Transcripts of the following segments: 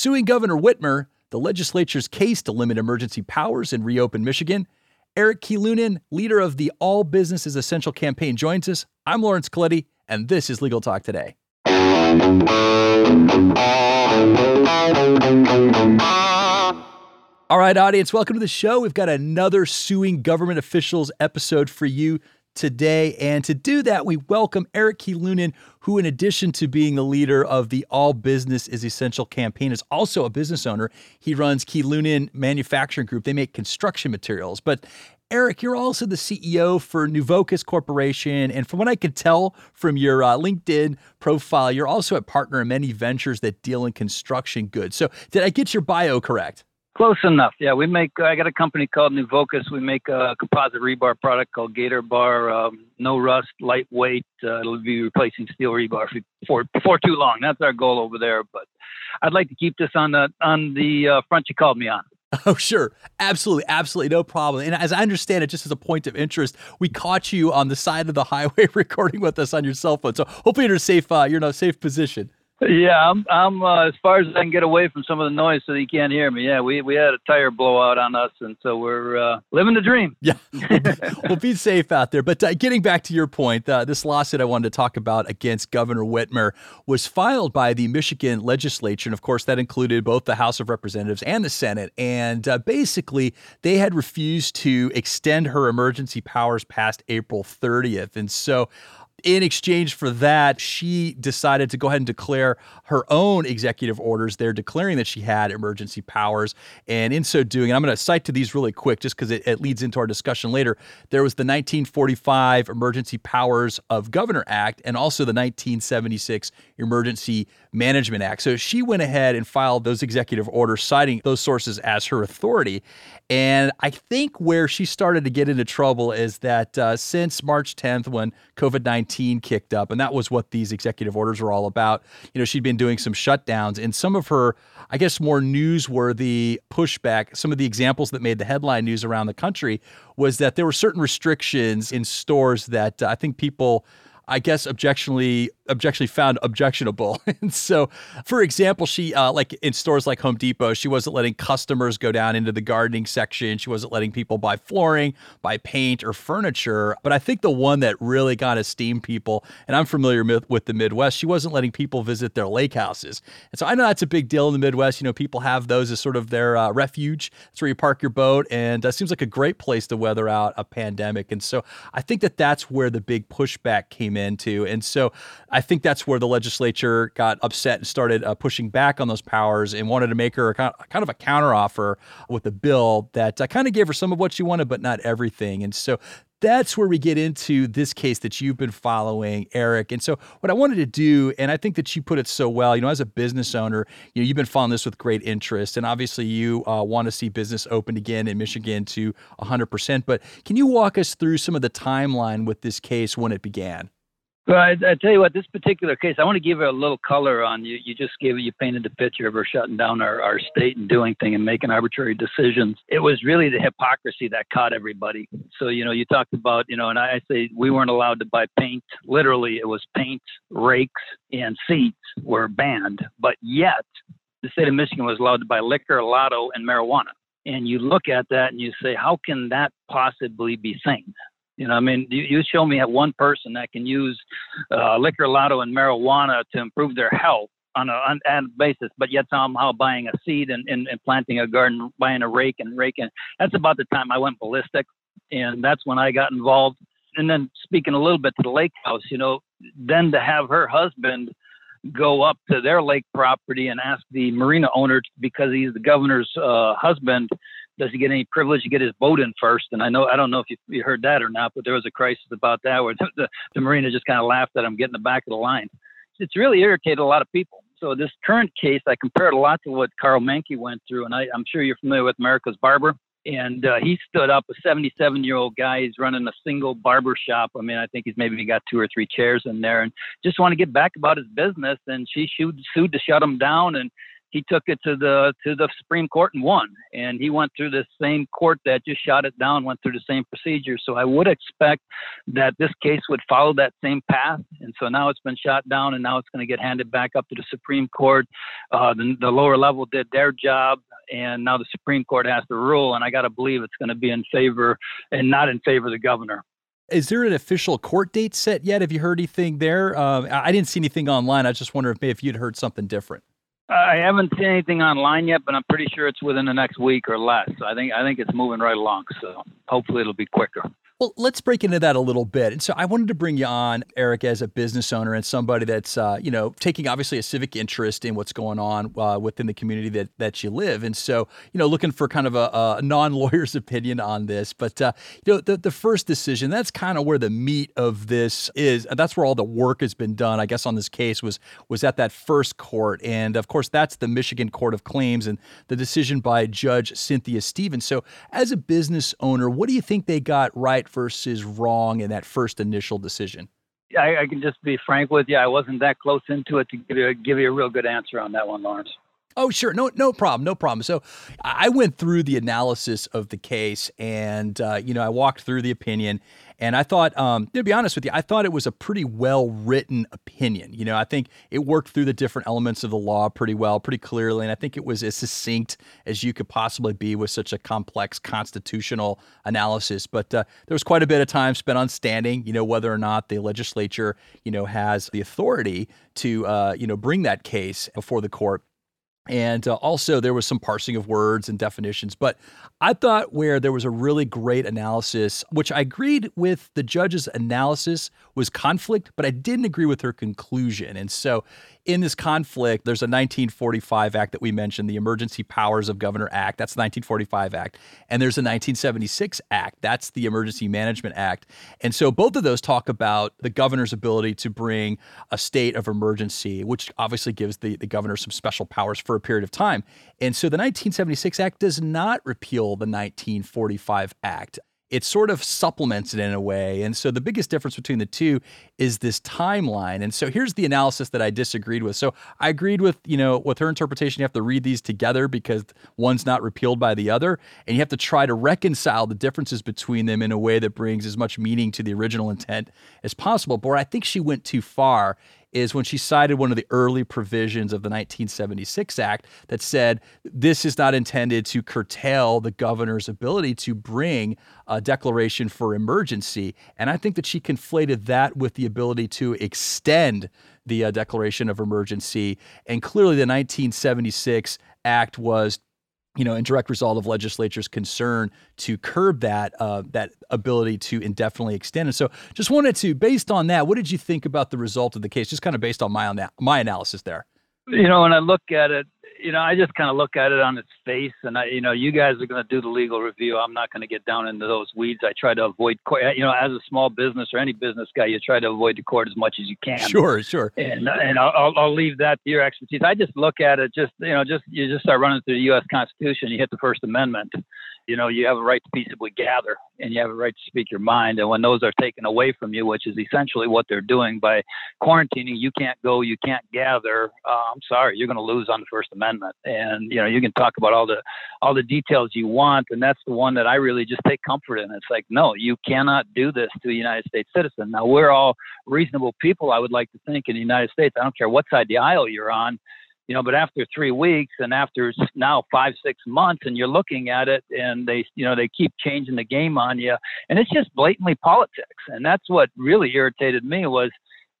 Suing Governor Whitmer, the legislature's case to limit emergency powers and reopen Michigan. Erik Kiilunen, leader of the All Business is Essential campaign, joins us. I'm Laurence Colletti, and this is Legal Talk Today. All right, audience, welcome to the show. We've got another Suing Government Officials episode for you today. And to do that, we welcome Erik Kiilunen, who, in addition to being the leader of the All Business is Essential campaign, is also a business owner. He runs Kiilunen Manufacturing Group. They make construction materials. But Erik, you're also the CEO for Neuvokas Corporation. And from what I could tell from your uh, LinkedIn profile, you're also a partner in many ventures that deal in construction goods. So, did I get your bio correct? Close enough. Yeah, we make. I got a company called Neuvokas. We make a composite rebar product called Gator Bar. Um, no rust, lightweight. Uh, it'll be replacing steel rebar for for too long. That's our goal over there. But I'd like to keep this on the on the uh, front you called me on. Oh, sure. Absolutely. Absolutely. No problem. And as I understand it, just as a point of interest, we caught you on the side of the highway recording with us on your cell phone. So hopefully you're in a safe, uh, you're in a safe position. Yeah, I'm. I'm uh, as far as I can get away from some of the noise so that you can't hear me. Yeah, we we had a tire blowout on us, and so we're uh, living the dream. Yeah, we'll be safe out there. But uh, getting back to your point, uh, this lawsuit I wanted to talk about against Governor Whitmer was filed by the Michigan legislature, and of course that included both the House of Representatives and the Senate. And uh, basically, they had refused to extend her emergency powers past April 30th, and so in exchange for that, she decided to go ahead and declare her own executive orders there, declaring that she had emergency powers. And in so doing, and I'm going to cite to these really quick just because it, it, leads into our discussion later. There was the 1945 Emergency Powers of Governor Act and also the 1976 Emergency Management Act. So she went ahead and filed those executive orders, citing those sources as her authority. And I think where she started to get into trouble is that uh, since March 10th, when COVID 19 kicked up, and that was what these executive orders were all about, you know, she'd been doing some shutdowns. And some of her, I guess, more newsworthy pushback, some of the examples that made the headline news around the country was that there were certain restrictions in stores that uh, I think people I guess objectionably objectionably found objectionable. and so, for example, she uh, like in stores like Home Depot, she wasn't letting customers go down into the gardening section. She wasn't letting people buy flooring, buy paint or furniture. But I think the one that really got esteemed people, and I'm familiar with, with the Midwest, she wasn't letting people visit their lake houses. And so I know that's a big deal in the Midwest. You know, people have those as sort of their uh, refuge. That's where you park your boat, and uh, seems like a great place to weather out a pandemic. And so I think that that's where the big pushback came into. And so I think that's where the legislature got upset and started uh, pushing back on those powers and wanted to make her a kind of a counteroffer with a bill that uh, kind of gave her some of what she wanted, but not everything. And so that's where we get into this case that you've been following, Erik. And so, what I wanted to do, and I think that you put it so well, you know, as a business owner, you know, you've been following this with great interest, and obviously, you uh, want to see business open again in Michigan to 100%. But can you walk us through some of the timeline with this case when it began? Well, I, I, tell you what, this particular case, I want to give her a little color on you. You just gave you painted the picture of her shutting down our, our state and doing things and making arbitrary decisions. It was really the hypocrisy that caught everybody. So, you know, you talked about, you know, and I say we weren't allowed to buy paint. Literally, it was paint, rakes, and seats were banned. But yet, the state of Michigan was allowed to buy liquor, lotto, and marijuana. And you look at that and you say, how can that possibly be sane? You know, I mean, you, you show me one person that can use uh, liquor, lotto, and marijuana to improve their health on a on basis, but yet somehow buying a seed and, and, and planting a garden, buying a rake and raking. That's about the time I went ballistic, and that's when I got involved. And then speaking a little bit to the lake house, you know, then to have her husband go up to their lake property and ask the marina owner because he's the governor's uh, husband does he get any privilege to get his boat in first? And I know I don't know if you, you heard that or not, but there was a crisis about that where the, the, the marina just kind of laughed at him getting the back of the line. It's really irritated a lot of people. So this current case, I compared a lot to what Karl Manke went through, and I, I'm sure you're familiar with America's Barber. And uh, he stood up, a 77 year old guy. He's running a single barber shop. I mean, I think he's maybe got two or three chairs in there, and just want to get back about his business. And she sued, sued to shut him down. And he took it to the to the Supreme Court and won. And he went through the same court that just shot it down, went through the same procedure. So I would expect that this case would follow that same path. And so now it's been shot down, and now it's going to get handed back up to the Supreme Court. Uh, the, the lower level did their job, and now the Supreme Court has to rule. And I got to believe it's going to be in favor and not in favor of the governor. Is there an official court date set yet? Have you heard anything there? Uh, I didn't see anything online. I just wonder if, if you'd heard something different. I haven't seen anything online yet, but I'm pretty sure it's within the next week or less. I think I think it's moving right along. So hopefully it'll be quicker. Well, let's break into that a little bit. And so I wanted to bring you on, Erik, as a business owner and somebody that's, uh, you know, taking obviously a civic interest in what's going on uh, within the community that that you live. And so, you know, looking for kind of a, a non-lawyer's opinion on this. But, uh, you know, the, the first decision, that's kind of where the meat of this is. That's where all the work has been done, I guess, on this case was was at that first court. And of course, that's the Michigan Court of Claims and the decision by Judge Cynthia Stephens. So as a business owner, what do you think they got right versus wrong in that first initial decision? I, I can just be frank with you. I wasn't that close into it to give you, give you a real good answer on that one, Laurence. Oh, sure. No, no problem. No problem. So I went through the analysis of the case and, uh, you know, I walked through the opinion and I thought, um, to be honest with you, I thought it was a pretty well written opinion. You know, I think it worked through the different elements of the law pretty well, pretty clearly. And I think it was as succinct as you could possibly be with such a complex constitutional analysis. But uh, there was quite a bit of time spent on standing, you know, whether or not the legislature, you know, has the authority to, uh, you know, bring that case before the court. And uh, also, there was some parsing of words and definitions. But I thought where there was a really great analysis, which I agreed with the judge's analysis was conflict, but I didn't agree with her conclusion. And so in this conflict, there's a 1945 act that we mentioned, the Emergency Powers of Governor Act. That's the 1945 act. And there's a 1976 act. That's the Emergency Management Act. And so both of those talk about the governor's ability to bring a state of emergency, which obviously gives the, the governor some special powers for a period of time. And so the 1976 act does not repeal the 1945 act it sort of supplements it in a way. And so the biggest difference between the two is this timeline. And so here's the analysis that I disagreed with. So I agreed with, you know, with her interpretation, you have to read these together because one's not repealed by the other. And you have to try to reconcile the differences between them in a way that brings as much meaning to the original intent as possible. But I think she went too far is when she cited one of the early provisions of the 1976 Act that said this is not intended to curtail the governor's ability to bring a declaration for emergency. And I think that she conflated that with the ability to extend the uh, declaration of emergency. And clearly, the 1976 Act was you know, in direct result of legislature's concern to curb that uh, that ability to indefinitely extend. And so, just wanted to, based on that, what did you think about the result of the case? Just kind of based on my my analysis there. You know, when I look at it, you know, I just kind of look at it on its face, and I, you know, you guys are going to do the legal review. I'm not going to get down into those weeds. I try to avoid, court. Uh, you know, as a small business or any business guy, you try to avoid the court as much as you can. Sure, sure. And and I'll, I'll leave that to your expertise. I just look at it, just you know, just you just start running through the U.S. Constitution. You hit the First Amendment, you know, you have a right to peaceably gather and you have a right to speak your mind. And when those are taken away from you, which is essentially what they're doing by quarantining, you can't go, you can't gather. Uh, I'm sorry, you're going to lose on the First Amendment. And you know, you can talk about all the all the details you want, and that's the one that I really just take comfort in. It's like, no, you cannot do this to a United States citizen. Now we're all reasonable people, I would like to think, in the United States. I don't care what side the aisle you're on you know but after three weeks and after now five six months and you're looking at it and they you know they keep changing the game on you and it's just blatantly politics. And that's what really irritated me was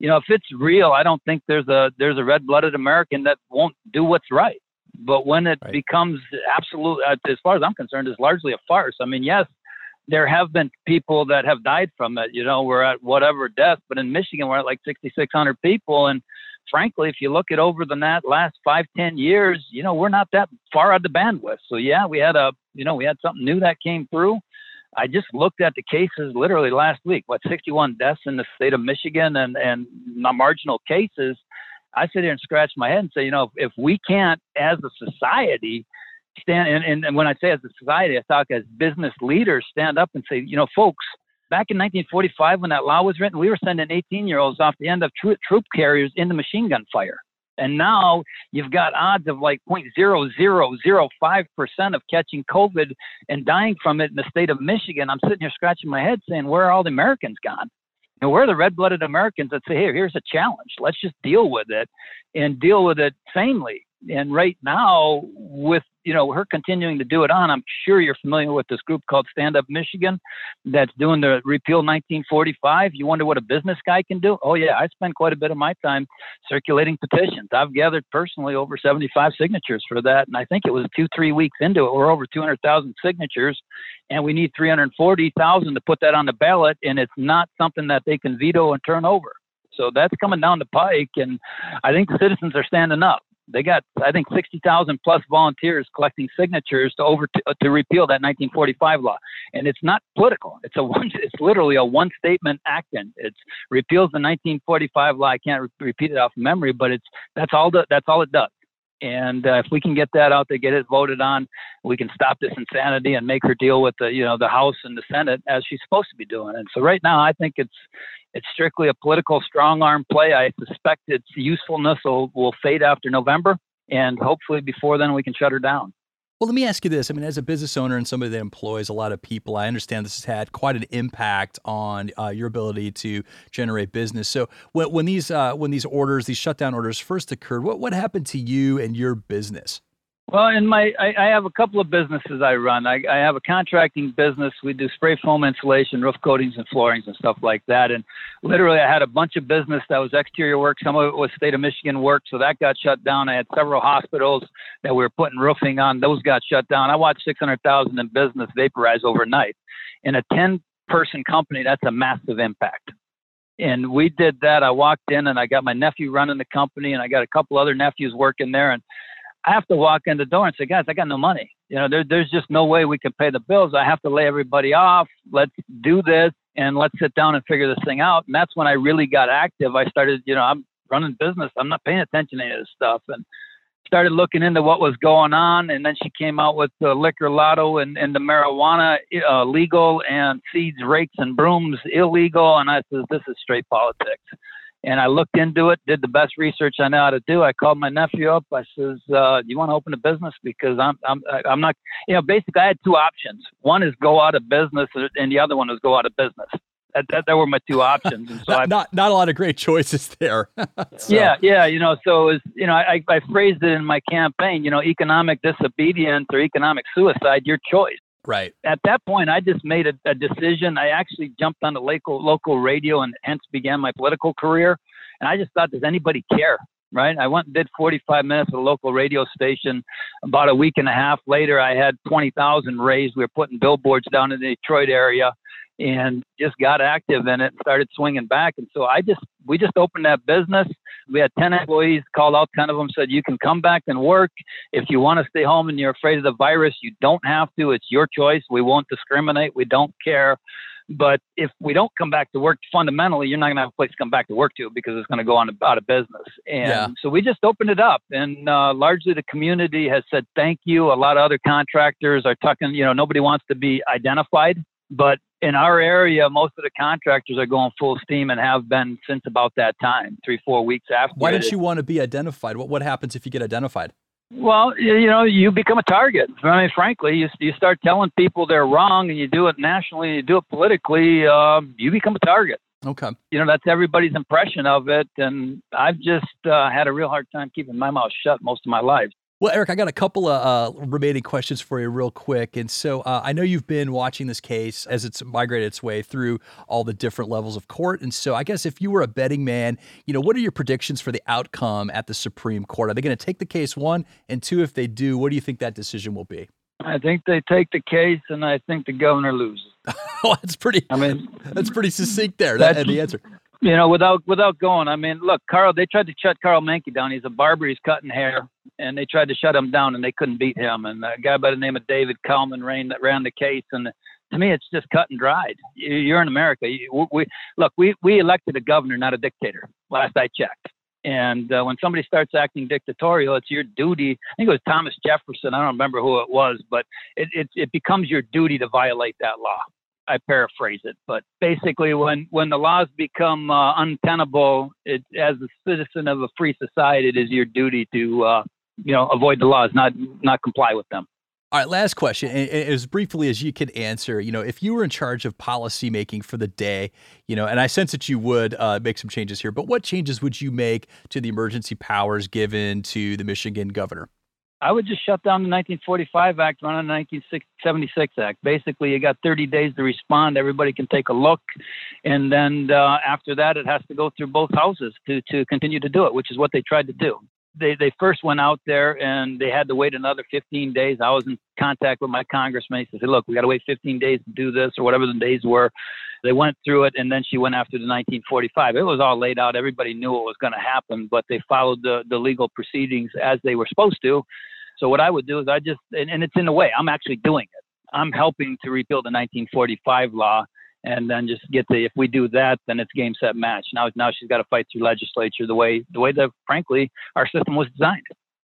you know if it's real i don't think there's a there's a red-blooded american that won't do what's right. But when it right. becomes absolute uh, as far as i'm concerned is largely a farce. I mean yes there have been people that have died from it you know we're at whatever death but in michigan we're at like 6600 people and frankly, if you look at over the last five, ten years, you know, we're not that far out of the bandwidth. So yeah, we had a, you know, we had something new that came through. I just looked at the cases literally last week. What 61 deaths in the state of Michigan and and not marginal cases. I sit here and scratch my head and say, you know, if, if we can't, as a society, stand and, and when I say as a society, I talk as business leaders, stand up and say, you know, folks, back in 1945 when that law was written, we were sending 18 year olds off the end of troop, troop carriers into machine gun fire. And now you've got odds of like 0.0005% of catching COVID and dying from it in the state of Michigan. I'm sitting here scratching my head saying, where are all the Americans gone? And where are the red blooded Americans that say, hey, here's a challenge. Let's just deal with it and deal with it sanely. And right now, with you know her continuing to do it on, I'm sure you're familiar with this group called Stand Up Michigan that's doing the repeal 1945. You wonder what a business guy can do? Oh yeah, I spend quite a bit of my time circulating petitions. I've gathered personally over 75 signatures for that, and I think it was two three weeks into it, we're over 200,000 signatures, and we need 340,000 to put that on the ballot, and it's not something that they can veto and turn over. So that's coming down the pike, and I think the citizens are standing up they got I think 60,000 plus volunteers collecting signatures to over to, to, repeal that 1945 law, and it's not political. It's a one. It's literally a one statement action. It's repeals the 1945 law. I can't re- repeat it off memory, but it's that's all the, that's all it does. And uh, if we can get that out there, get it voted on, we can stop this insanity and make her deal with the you know the House and the Senate as she's supposed to be doing. And so right now, I think it's it's strictly a political strong arm play. I suspect its usefulness will, will fade after November, and hopefully before then we can shut her down. Well, let me ask you this. I mean, as a business owner and somebody that employs a lot of people, I understand this has had quite an impact on uh, your ability to generate business. So, when, when these uh, when these orders, these shutdown orders first occurred, what what happened to you and your business? Well, in my, I, I, have a couple of businesses I run. I, I, have a contracting business. We do spray foam insulation, roof coatings, and floorings and stuff like that. And literally, I had a bunch of business that was exterior work. Some of it was state of Michigan work, so that got shut down. I had several hospitals that we were putting roofing on; those got shut down. I watched 600,000 in business vaporize overnight. In a 10-person company, that's a massive impact and we did that. I walked in and I got my nephew running the company, and I got a couple other nephews working there, and I have to walk in the door and say, guys, I got no money. You know, there, there's just no way we can pay the bills. I have to lay everybody off. Let's do this and let's sit down and figure this thing out. And that's when I really got active. I started, you know, I'm running business. I'm not paying attention to any of this stuff and started looking into what was going on. And then she came out with the liquor lotto and, and the marijuana uh, legal and seeds, rakes, and brooms illegal. And I said, this is straight politics. And I looked into it, did the best research I know how to do. I called my nephew up. I says, uh, "Do you want to open a business? Because I'm, I'm, I'm not. You know, basically, I had two options. One is go out of business, and the other one is go out of business. That, that, that were my two options. And so not, not, not a lot of great choices there. so. Yeah, yeah. You know, so was, you know, I, I phrased it in my campaign. You know, economic disobedience or economic suicide, your choice. Right. At that point, I just made a, a decision. I actually jumped on the local local radio and hence began my political career. And I just thought, does anybody care? Right. I went and did 45 minutes at a local radio station. About a week and a half later, I had 20,000 raised. We were putting billboards down in the Detroit area and just got active in it and started swinging back. And so I just, we just opened that business. We had 10 employees, called out 10 of them, said, you can come back and work. If you want to stay home and you're afraid of the virus, you don't have to. It's your choice. We won't discriminate. We don't care. But if we don't come back to work, fundamentally, you're not going to have a place to come back to work to because it's going to go on out of business. And yeah. so we just opened it up, and uh, largely the community has said thank you. A lot of other contractors are tucking. You know, nobody wants to be identified, but in our area, most of the contractors are going full steam and have been since about that time, three, four weeks after. Why don't you want to be identified? What what happens if you get identified? Well, you know, you become a target. I mean, frankly, you you start telling people they're wrong, and you do it nationally, you do it politically, uh, you become a target. Okay. You know, that's everybody's impression of it, and I've just uh, had a real hard time keeping my mouth shut most of my life. Well, Erik, I got a couple of uh, remaining questions for you, real quick. And so uh, I know you've been watching this case as it's migrated its way through all the different levels of court. And so I guess if you were a betting man, you know, what are your predictions for the outcome at the Supreme Court? Are they going to take the case one? And two, if they do, what do you think that decision will be? I think they take the case, and I think the governor loses. oh, that's pretty. I mean, that's pretty succinct there. That, the answer you know, without without going. I mean, look, Karl. They tried to shut Karl Manke down. He's a barber. He's cutting hair, and they tried to shut him down, and they couldn't beat him. And a guy by the name of David Kallman ran that ran the case, and to me, it's just cut and dried. You're in America. We look. We we elected a governor, not a dictator. Last I checked. And uh, when somebody starts acting dictatorial, it's your duty. I think it was Thomas Jefferson. I don't remember who it was, but it, it, it becomes your duty to violate that law I paraphrase it, but basically, when when the laws become uh, untenable, it, as a citizen of a free society, it is your duty to uh, you know avoid the laws, not not comply with them. All right, last question, and as briefly as you could answer. You know, if you were in charge of policy making for the day, you know, and I sense that you would uh, make some changes here, but what changes would you make to the emergency powers given to the Michigan governor? I would just shut down the 1945 Act, run on the 1976 Act. Basically, you got 30 days to respond. Everybody can take a look, and then uh, after that, it has to go through both houses to to continue to do it, which is what they tried to do they, they first went out there and they had to wait another 15 days. I was in contact with my congressman. He said, look, we got to wait 15 days to do this or whatever the days were. They went through it and then she went after the 1945. It was all laid out. Everybody knew what was going to happen, but they followed the, the legal proceedings as they were supposed to. So what I would do is I just, and, and it's in a way, I'm actually doing it. I'm helping to repeal the 1945 law and then just get the if we do that then it's game set match now now she's got to fight through legislature the way the way that frankly our system was designed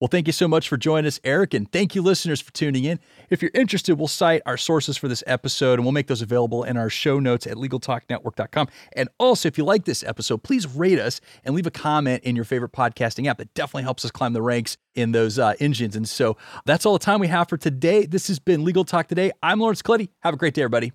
well, thank you so much for joining us, Erik, and thank you, listeners, for tuning in. If you're interested, we'll cite our sources for this episode and we'll make those available in our show notes at LegalTalkNetwork.com. And also, if you like this episode, please rate us and leave a comment in your favorite podcasting app. It definitely helps us climb the ranks in those uh, engines. And so that's all the time we have for today. This has been Legal Talk Today. I'm Laurence Colletti. Have a great day, everybody.